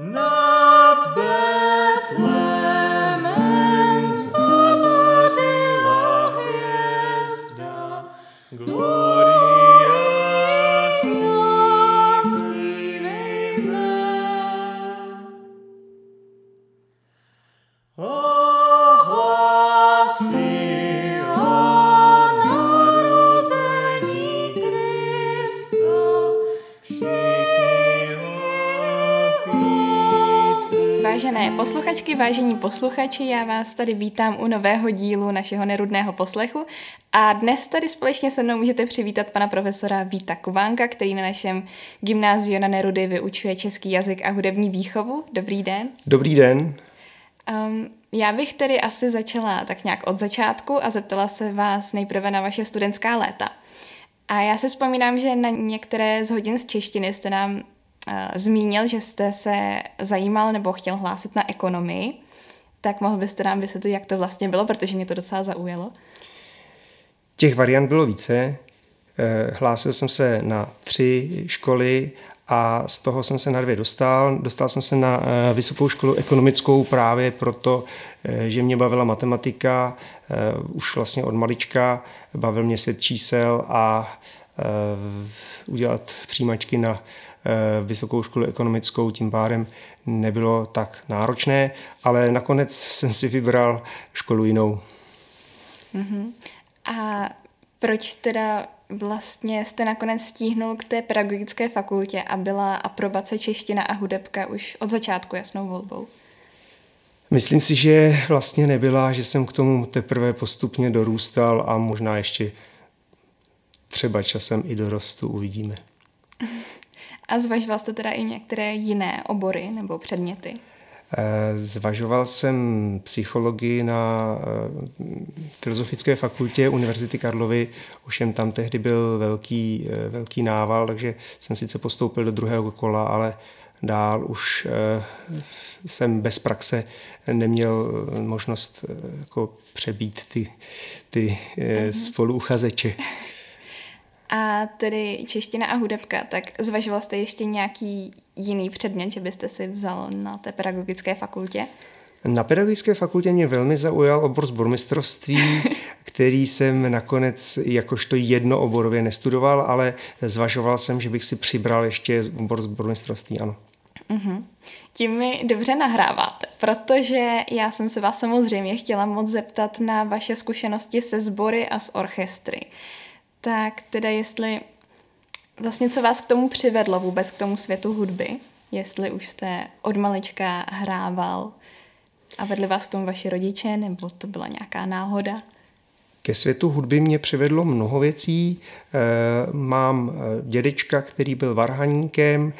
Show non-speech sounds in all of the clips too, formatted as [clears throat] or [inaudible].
Not Bethlehem, Sarzote Lahesta. Vážení posluchači, já vás tady vítám u nového dílu našeho nerudného poslechu a dnes tady společně se mnou můžete přivítat pana profesora Víta Kovánka, který na našem gymnáziu na Nerudy vyučuje český jazyk a hudební výchovu. Dobrý den. Dobrý den. Um, já bych tedy asi začala tak nějak od začátku a zeptala se vás nejprve na vaše studentská léta. A já si vzpomínám, že na některé z hodin z češtiny jste nám zmínil, že jste se zajímal nebo chtěl hlásit na ekonomii. Tak mohl byste nám vysvětlit, jak to vlastně bylo, protože mě to docela zaujalo. Těch variant bylo více. Eh, Hlásil jsem se na tři školy a z toho jsem se na dvě dostal. Dostal jsem se na eh, vysokou školu ekonomickou právě proto, eh, že mě bavila matematika, už vlastně od malička, bavil mě svět čísel a udělat přijímačky na vysokou školu ekonomickou tím pádem nebylo tak náročné, ale nakonec [laughs] jsem si vybral školu jinou. Uh-huh. A proč teda vlastně jste nakonec stíhnul k té pedagogické fakultě a byla aprobace čeština a hudebka už od začátku jasnou volbou? Myslím si, že vlastně nebyla, že jsem k tomu teprve postupně dorůstal a možná ještě třeba časem i dorostu uvidíme. [laughs] A zvažoval jste teda i některé jiné obory nebo předměty? Zvažoval jsem psychologii na Filozofické fakultě Univerzity Karlovy, ovšem tam tehdy byl velký, velký nával, takže jsem sice postoupil do druhého kola, ale dál už jsem bez praxe neměl možnost jako přebít ty, ty uh-huh. spoluuchazeče. A tedy čeština a hudebka, tak zvažoval jste ještě nějaký jiný předmět, že byste si vzal na té pedagogické fakultě? Na pedagogické fakultě mě velmi zaujal obor zbormistrovství, [laughs] který jsem nakonec jakožto jednooborově nestudoval, ale zvažoval jsem, že bych si přibral ještě obor zbormistrovství, ano. Uh-huh. Tím mi dobře nahráváte, protože já jsem se vás samozřejmě chtěla moc zeptat na vaše zkušenosti se sbory a s orchestry. Tak teda jestli vlastně co vás k tomu přivedlo vůbec k tomu světu hudby, jestli už jste od malička hrával a vedli vás k tomu vaši rodiče, nebo to byla nějaká náhoda? Ke světu hudby mě přivedlo mnoho věcí. Mám dědečka, který byl varhaníkem,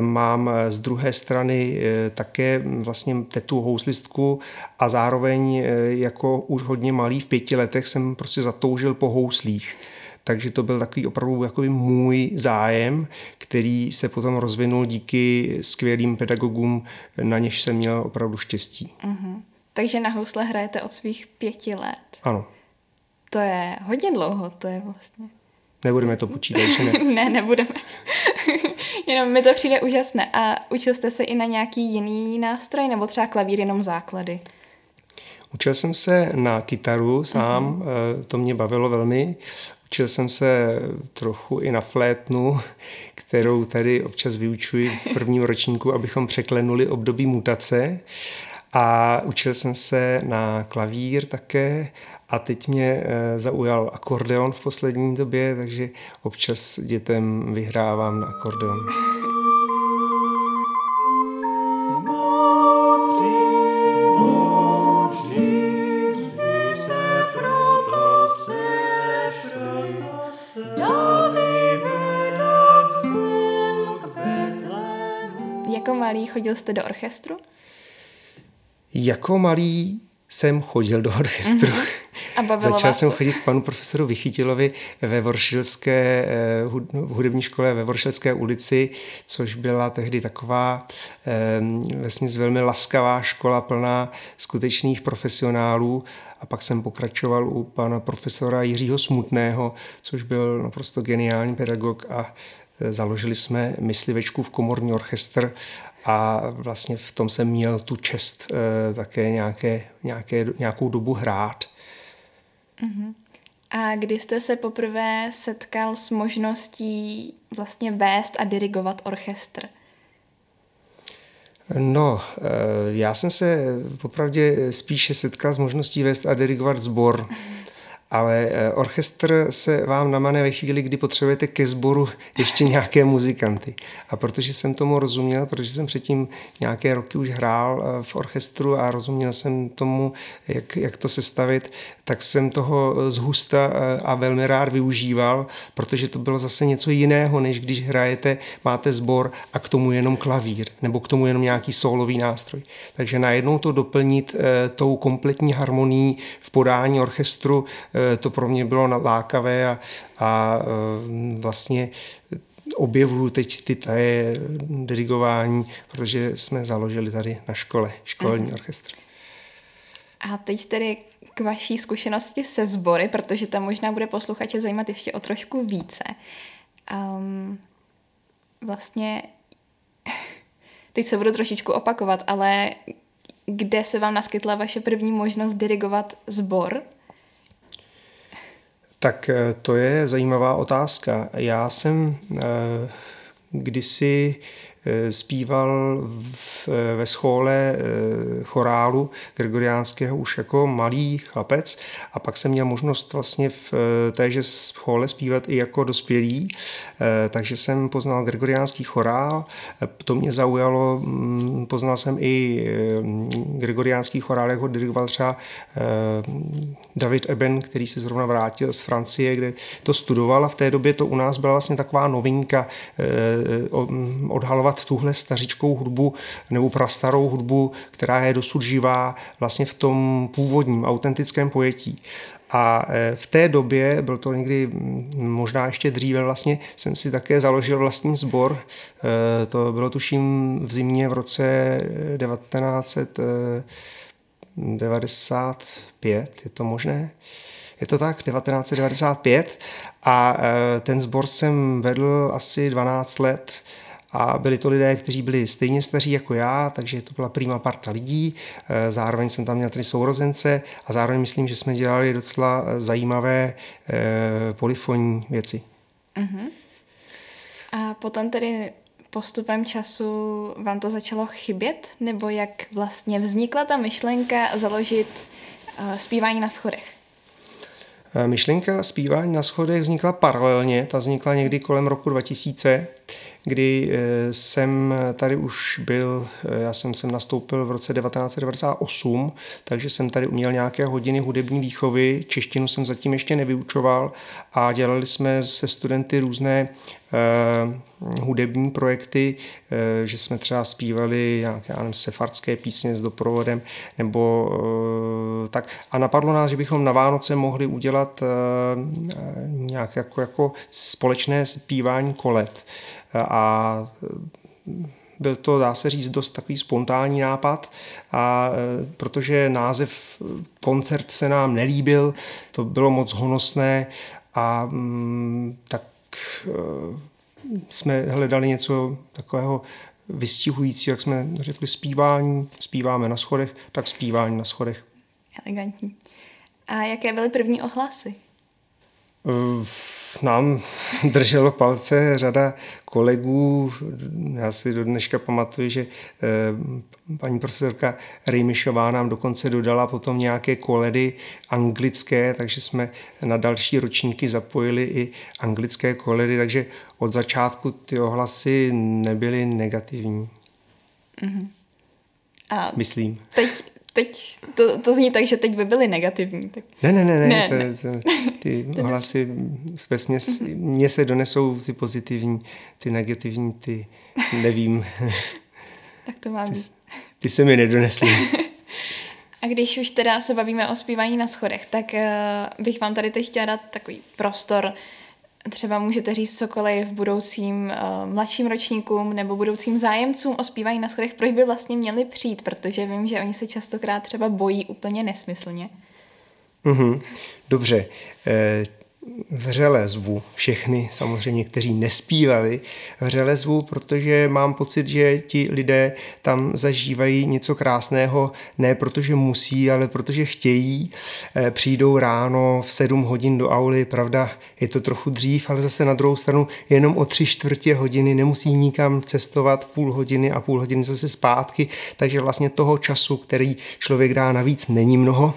mám z druhé strany také vlastně tetu houslistku a zároveň jako už hodně malý v pěti letech jsem prostě zatoužil po houslích takže to byl takový opravdu jakoby můj zájem, který se potom rozvinul díky skvělým pedagogům, na něž jsem měl opravdu štěstí. Uh-huh. Takže na housle hrajete od svých pěti let? Ano. To je hodně dlouho, to je vlastně. Nebudeme to počítat, že ne? [laughs] ne, nebudeme. [laughs] jenom mi to přijde úžasné. A učil jste se i na nějaký jiný nástroj, nebo třeba klavír jenom základy? Učil jsem se na kytaru sám, uh-huh. to mě bavilo velmi. Učil jsem se trochu i na flétnu, kterou tady občas vyučuji v prvním ročníku, abychom překlenuli období mutace. A učil jsem se na klavír také a teď mě zaujal akordeon v poslední době, takže občas dětem vyhrávám na akordeon. Jste do orchestru? Jako malý jsem chodil do orchestru. Mm-hmm. A Začal jsem chodit k panu profesoru Vychytilovi ve Voršilské v hudební škole ve Voršilské ulici, což byla tehdy taková vlastně velmi laskavá škola plná skutečných profesionálů. A pak jsem pokračoval u pana profesora Jiřího Smutného, což byl naprosto geniální pedagog a založili jsme myslivečku v komorní orchestr a vlastně v tom jsem měl tu čest eh, také nějaké, nějaké, nějakou dobu hrát. A kdy jste se poprvé setkal s možností vlastně vést a dirigovat orchestr? No, eh, já jsem se popravdě spíše setkal s možností vést a dirigovat sbor. [laughs] Ale eh, orchestr se vám namane ve chvíli, kdy potřebujete ke sboru [laughs] ještě nějaké muzikanty. A protože jsem tomu rozuměl, protože jsem předtím nějaké roky už hrál eh, v orchestru a rozuměl jsem tomu, jak, jak to sestavit, tak jsem toho zhusta eh, a velmi rád využíval, protože to bylo zase něco jiného, než když hrajete, máte sbor a k tomu jenom klavír, nebo k tomu jenom nějaký solový nástroj. Takže najednou to doplnit tou kompletní harmonií v podání orchestru, to pro mě bylo lákavé a, a vlastně objevuju teď ty taje dirigování, protože jsme založili tady na škole školní mm. orchestr. A teď tedy k vaší zkušenosti se sbory, protože tam možná bude posluchače zajímat ještě o trošku více. Um, vlastně, [laughs] teď se budu trošičku opakovat, ale kde se vám naskytla vaše první možnost dirigovat sbor? Tak eh, to je zajímavá otázka. Já jsem eh, kdysi zpíval v, eh, ve schole eh, chorálu gregoriánského už jako malý chlapec a pak jsem měl možnost vlastně v téže schole zpívat i jako dospělý, takže jsem poznal gregoriánský chorál, to mě zaujalo, mm, poznal jsem i gregoriánský chorál, jak ho dirigoval třeba David Eben, který se zrovna vrátil z Francie, kde to studoval a v té době to u nás byla vlastně taková novinka odhalovat tuhle stařičkou hudbu nebo prastarou hudbu, která je dosud živá vlastně v tom původním, autentickém pojetí. A e, v té době, byl to někdy možná ještě dříve vlastně, jsem si také založil vlastní sbor. E, to bylo tuším v zimě v roce 1995, je to možné? Je to tak, 1995 a e, ten sbor jsem vedl asi 12 let a byli to lidé, kteří byli stejně staří jako já, takže to byla prýma parta lidí. Eh, zároveň jsem tam měl tady sourozence a zároveň myslím, že jsme dělali docela eh, zajímavé eh, polifonní věci. Uh-huh. A potom tedy postupem času vám to začalo chybět? Nebo jak vlastně vznikla ta myšlenka založit zpívání na schodech? Myšlenka zpívání na schodech vznikla paralelně, ta vznikla někdy kolem roku 2000 kdy eh, jsem tady už byl, eh, já jsem sem nastoupil v roce 1998, takže jsem tady uměl nějaké hodiny hudební výchovy, češtinu jsem zatím ještě nevyučoval a dělali jsme se studenty různé Uh, hudební projekty, že jsme třeba zpívali nějaké nevím, sefardské písně s doprovodem, nebo tak. A napadlo nás, že bychom na Vánoce mohli udělat nějak jako, jako společné zpívání kolet a byl to, dá se říct, dost takový spontánní nápad, a e, protože název e, koncert se nám nelíbil, to bylo moc honosné a mm, tak e, jsme hledali něco takového vystihující, jak jsme řekli, zpívání, zpíváme na schodech, tak zpívání na schodech. Elegantní. A jaké byly první ohlasy? Nám [laughs] drželo palce řada kolegů. Já si do dneška pamatuju, že eh, paní profesorka Rejmišová nám dokonce dodala potom nějaké koledy anglické, takže jsme na další ročníky zapojili i anglické koledy, takže od začátku ty ohlasy nebyly negativní. Mm-hmm. A Myslím. Teď, teď to, to zní tak, že teď by byly negativní. Tak... Ne, ne, ne, ne, ne, to, ne. To, ty [laughs] hlasy ve směs, mně se donesou ty pozitivní, ty negativní, ty nevím. [laughs] tak to mám. Ty, ty se mi nedonesly. [laughs] A když už teda se bavíme o zpívání na schodech, tak uh, bych vám tady teď chtěla dát takový prostor třeba můžete říct cokoliv v budoucím uh, mladším ročníkům nebo budoucím zájemcům o zpívání na schodech, proč by vlastně měli přijít, protože vím, že oni se častokrát třeba bojí úplně nesmyslně. Mm-hmm. Dobře. E, vřele zvu všechny, samozřejmě, kteří nespívali, vřele zvu, protože mám pocit, že ti lidé tam zažívají něco krásného, ne protože musí, ale protože chtějí. Eh, přijdou ráno v 7 hodin do auly, pravda, je to trochu dřív, ale zase na druhou stranu jenom o tři čtvrtě hodiny, nemusí nikam cestovat půl hodiny a půl hodiny zase zpátky, takže vlastně toho času, který člověk dá navíc, není mnoho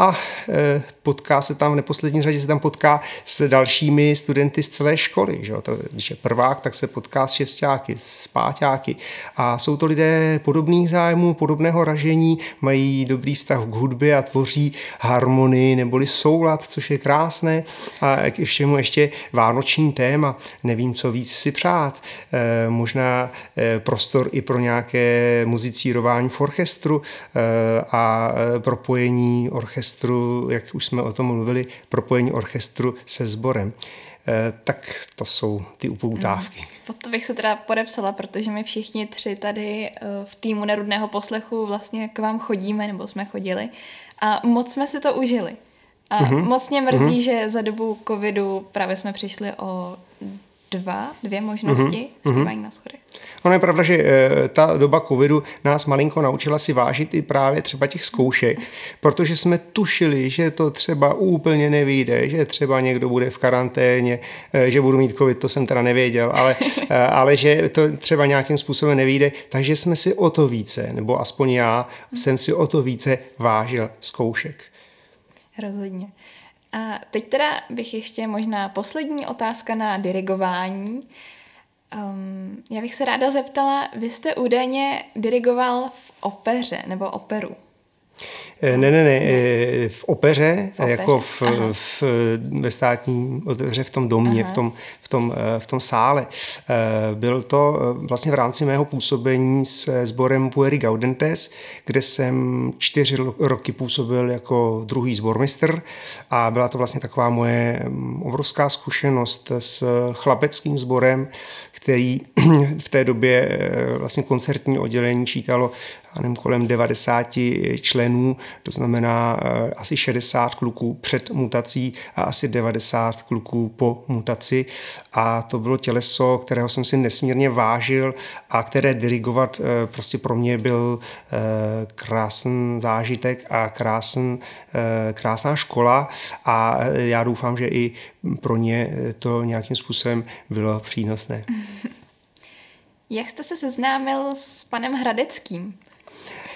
a e, potká se tam, v neposlední řadě se tam potká s dalšími studenty z celé školy. Že? To, když je prvák, tak se potká s šestáky, s páťáky. A jsou to lidé podobných zájmů, podobného ražení, mají dobrý vztah k hudbě a tvoří harmonii neboli soulad, což je krásné. A k všemu ještě vánoční téma. Nevím, co víc si přát. E, možná e, prostor i pro nějaké muzicírování v orchestru e, a propojení orchestru, jak už jsme o tom mluvili, propojení orchestru se sborem. Eh, tak to jsou ty upoutávky. Pod to bych se teda podepsala, protože my všichni tři tady eh, v týmu Nerudného poslechu vlastně k vám chodíme, nebo jsme chodili a moc jsme si to užili. A mm-hmm. moc mě mrzí, mm-hmm. že za dobu covidu právě jsme přišli o dva, dvě možnosti mm-hmm. zpívání na schody. Ono je pravda, že eh, ta doba covidu nás malinko naučila si vážit i právě třeba těch zkoušek, [laughs] protože jsme tušili, že to třeba úplně nevyjde, že třeba někdo bude v karanténě, eh, že budu mít covid, to jsem teda nevěděl, ale, [laughs] eh, ale že to třeba nějakým způsobem nevyjde, takže jsme si o to více, nebo aspoň já jsem si o to více vážil zkoušek. Rozhodně. A teď teda bych ještě možná poslední otázka na dirigování. Um, já bych se ráda zeptala, vy jste údajně dirigoval v opeře nebo operu. Eh, ne, ne, ne, eh, v opeře, v opeře. jako v, v, ve státní opeře v tom domě, v tom, v, tom, eh, v tom sále. Byl to vlastně v rámci mého působení s sborem Pueri Gaudentes, kde jsem čtyři roky působil jako druhý sbormistr a byla to vlastně taková moje mm, obrovská zkušenost s chlapeckým sborem, který [clears throat] v té době vlastně koncertní oddělení čítalo nevím, kolem 90 členů, to znamená eh, asi 60 kluků před mutací a asi 90 kluků po mutaci. A to bylo těleso, kterého jsem si nesmírně vážil a které dirigovat eh, prostě pro mě byl eh, krásný zážitek a krásný, krásná škola a já doufám, že i pro ně to nějakým způsobem bylo přínosné. [laughs] Jak jste se seznámil s panem Hradeckým?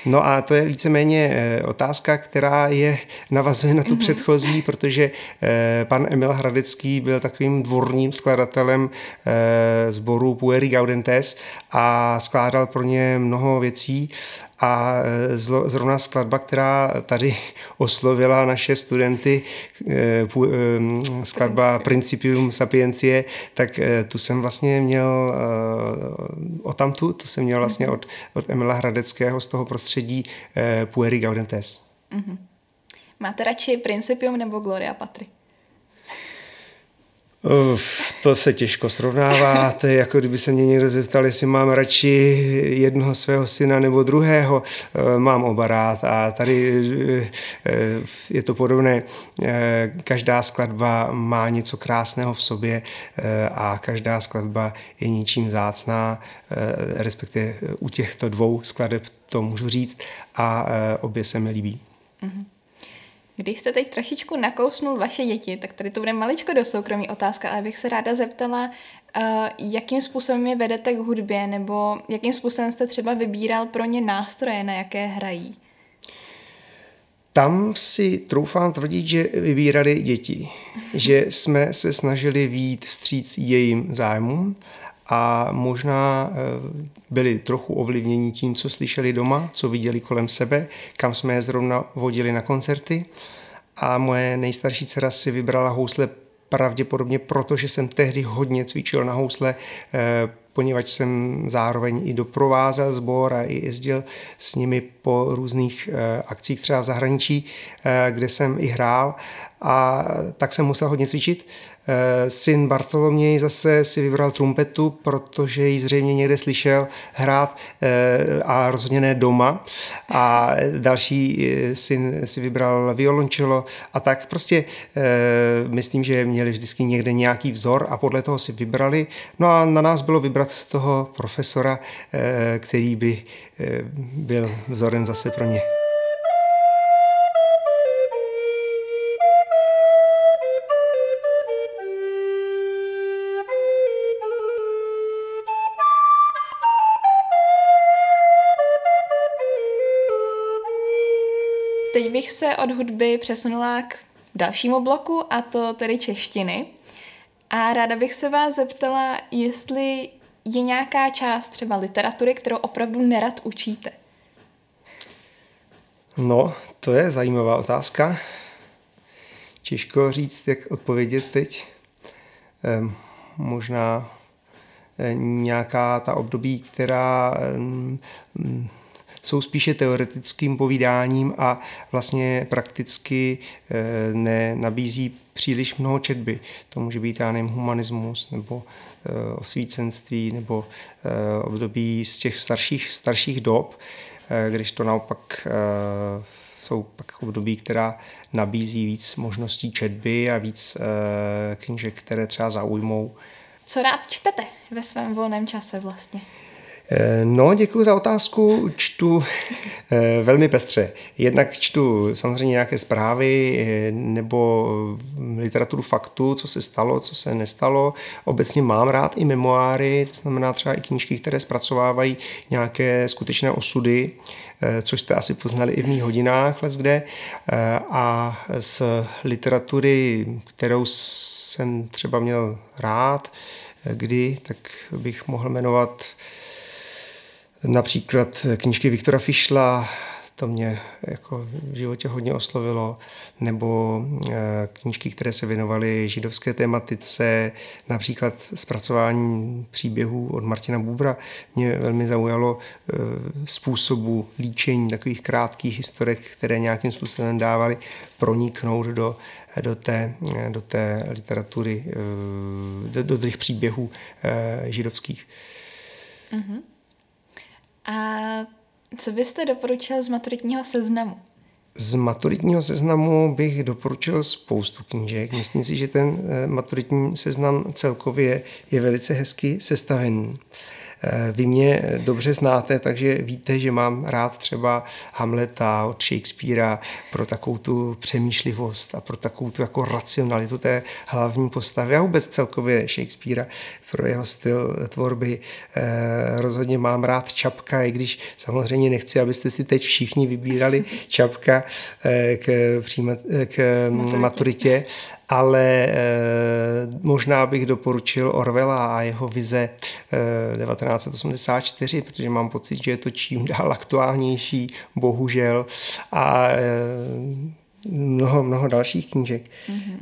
No a to je víceméně eh, otázka, která je navazuje na tu mm-hmm. předchozí, protože eh, pan Emil Hradecký byl takovým dvorním skladatelem sboru eh, Pueri Gaudentes a skládal pro ně mnoho věcí a e, zrovna skladba, která tady [laughs] oslovila naše studenty, e, e, skladba Principium Sapiencie, tak tu jsem vlastně měl o tamtu, tu jsem měl vlastně od, od Emila Hradeckého z toho prostředí Pueri Gaudentes. Mm-hmm. Máte radši Principium nebo Gloria Patri? Uf, to se těžko srovnává. To je jako kdyby se mě někdo zeptal, jestli mám radši jednoho svého syna nebo druhého. Eh, mám oba rád a tady eh, je to podobné. Eh, každá skladba má něco krásného v sobě a každá skladba je ničím zácná, respektive u těchto dvou skladeb to můžu říct a obě se mi líbí. Mm-hmm. Když jste teď trošičku nakousnul vaše děti, tak tady to bude maličko do soukromí otázka, ale bych se ráda zeptala, uh, jakým způsobem je vedete k hudbě, nebo jakým způsobem jste třeba vybíral pro ně nástroje, na jaké hrají? Tam si troufám tvrdit, že vybírali děti, [laughs] že jsme se snažili výjít vstříc jejím zájmům a možná eh, byli trochu ovlivněni tím, co slyšeli doma, co viděli kolem sebe, kam jsme je zrovna vodili na koncerty. A moje nejstarší dcera si vybrala housle pravděpodobně proto, že jsem tehdy hodně cvičil na housle, eh, poněvadž jsem zároveň i doprovázel sbor a i jezdil s nimi po různých eh, akcích třeba v zahraničí, kde jsem i hrál a tak jsem musel hodně cvičit syn Bartoloměj zase si vybral trumpetu, protože ji zřejmě někde slyšel hrát eh, a rozhodně ne doma. A další eh, syn si vybral violončelo a tak prostě myslím, že měli vždycky někde nějaký vzor a podle toho si vybrali. No a na nás bylo vybrat toho profesora, který by byl vzorem zase pro ně. Teď bych se od hudby přesunula k dalšímu bloku, a to tedy češtiny. A ráda bych se vás zeptala, jestli je nějaká část třeba literatury, kterou opravdu nerad učíte. No, to je zajímavá otázka. Těžko říct, jak odpovědět teď. Ehm, možná eh, nějaká ta období, která ehm, jsou spíše teoretickým povídáním a vlastně prakticky eh, nenabízí příliš mnoho četby. To může být, já nevím, humanismus nebo eh, osvícenství nebo eh, období z těch starších, starších dob, když to naopak jsou pak období, která nabízí víc možností četby a víc knížek, které třeba zaujmou. Co rád čtete ve svém volném čase vlastně? Eh, no, děkuji za otázku. Čtu eh, velmi pestře. Jednak čtu samozřejmě nějaké zprávy eh, nebo literaturu faktu, co se stalo, co se nestalo. Obecně mám rád i memoáry, to znamená třeba i knížky, které zpracovávají nějaké skutečné osudy, což jste asi poznali i v mých hodinách kde. A z literatury, kterou jsem třeba měl rád, kdy, tak bych mohl jmenovat Například knížky Viktora Fischla, to mě jako v životě hodně oslovilo, nebo eh, knížky, které se věnovaly židovské tematice, například zpracování příběhů od Martina Bubra mě velmi zaujalo eh, způsobu líčení takových krátkých historek, které nějakým způsobem dávaly proniknout do, do, té, do té literatury, eh, do, do těch příběhů židovských. Mm-hmm. A co byste doporučil z maturitního seznamu? Z maturitního seznamu bych doporučil spoustu knížek. Myslím si, že ten eh, maturitní seznam celkově je velice hezky sestavený. Eh, vy mě dobře znáte, takže víte, že mám rád třeba Hamleta od Shakespearea pro takovou tu přemýšlivost a pro takovou tu jako racionalitu té hlavní postavy a vůbec celkově Shakespearea pro jeho styl tvorby. Eh, rozhodně mám rád Čapka, i když samozřejmě nechci, abyste si teď všichni vybírali Čapka eh, k, přijímat, k maturitě. Ale e, možná bych doporučil Orwella a jeho vize e, 1984, protože mám pocit, že je to čím dál aktuálnější, bohužel, a e, mnoho, mnoho dalších knížek. Mm-hmm.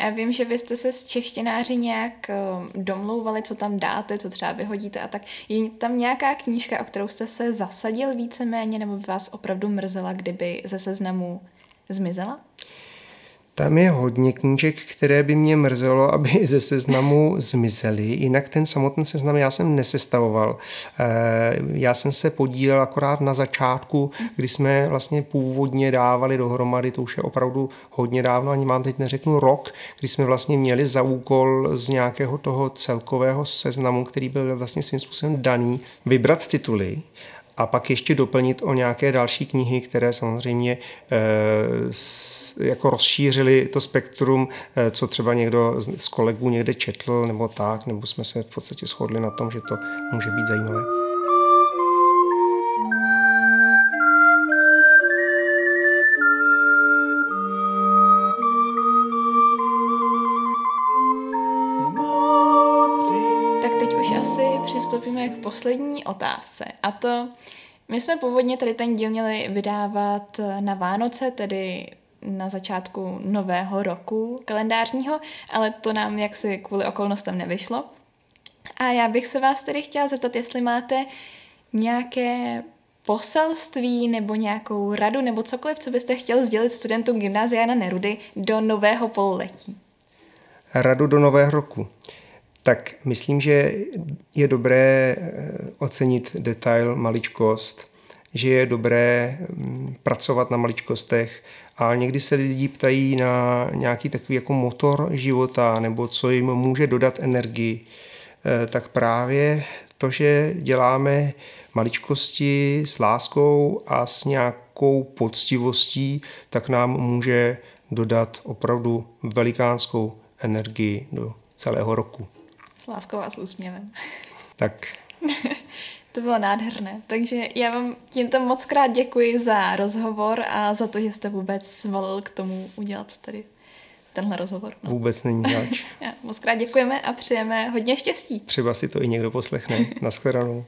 Já vím, že vy jste se s češtináři nějak domlouvali, co tam dáte, co třeba vyhodíte a tak. Je tam nějaká knížka, o kterou jste se zasadil víceméně, nebo by vás opravdu mrzela, kdyby ze seznamu zmizela? Tam je hodně knížek, které by mě mrzelo, aby [laughs] ze seznamu zmizely. Jinak ten samotný seznam já jsem nesestavoval. Eh, já jsem se podílel akorát na začátku, kdy jsme vlastně původně dávali dohromady, to už je opravdu hodně dávno, ani mám teď neřeknu rok, kdy jsme vlastně měli za úkol z nějakého toho celkového seznamu, který byl vlastně svým způsobem daný, vybrat tituly a pak ještě doplnit o nějaké další knihy, které samozřejmě e, jako rozšířily to spektrum, e, co třeba někdo z kolegů někde četl nebo tak, nebo jsme se v podstatě shodli na tom, že to může být zajímavé. Poslední otázce. A to, my jsme původně tady ten díl měli vydávat na Vánoce, tedy na začátku nového roku kalendářního, ale to nám jaksi kvůli okolnostem nevyšlo. A já bych se vás tedy chtěla zeptat, jestli máte nějaké poselství nebo nějakou radu nebo cokoliv, co byste chtěl sdělit studentům gymnázia na Nerudy do nového pololetí. radu do nového roku. Tak myslím, že je dobré eh, ocenit detail, maličkost, že je dobré mm, pracovat na maličkostech a někdy se lidi ptají na nějaký takový jako motor života nebo co jim může dodat energii. Eh, tak právě to, že děláme maličkosti s láskou a s nějakou poctivostí, tak nám může dodat opravdu velikánskou energii do celého roku. S láskou a s úsměvem. Tak [laughs] To bylo nádherné. Takže já vám tímto moc krát děkuji za rozhovor a za to, že jste vůbec zvolil k tomu udělat tady tenhle rozhovor. No. vůbec není [laughs] zač. Moc krát děkujeme a přejeme hodně štěstí. Třeba si to i někdo poslechne. Naschledanou.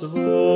the Lord.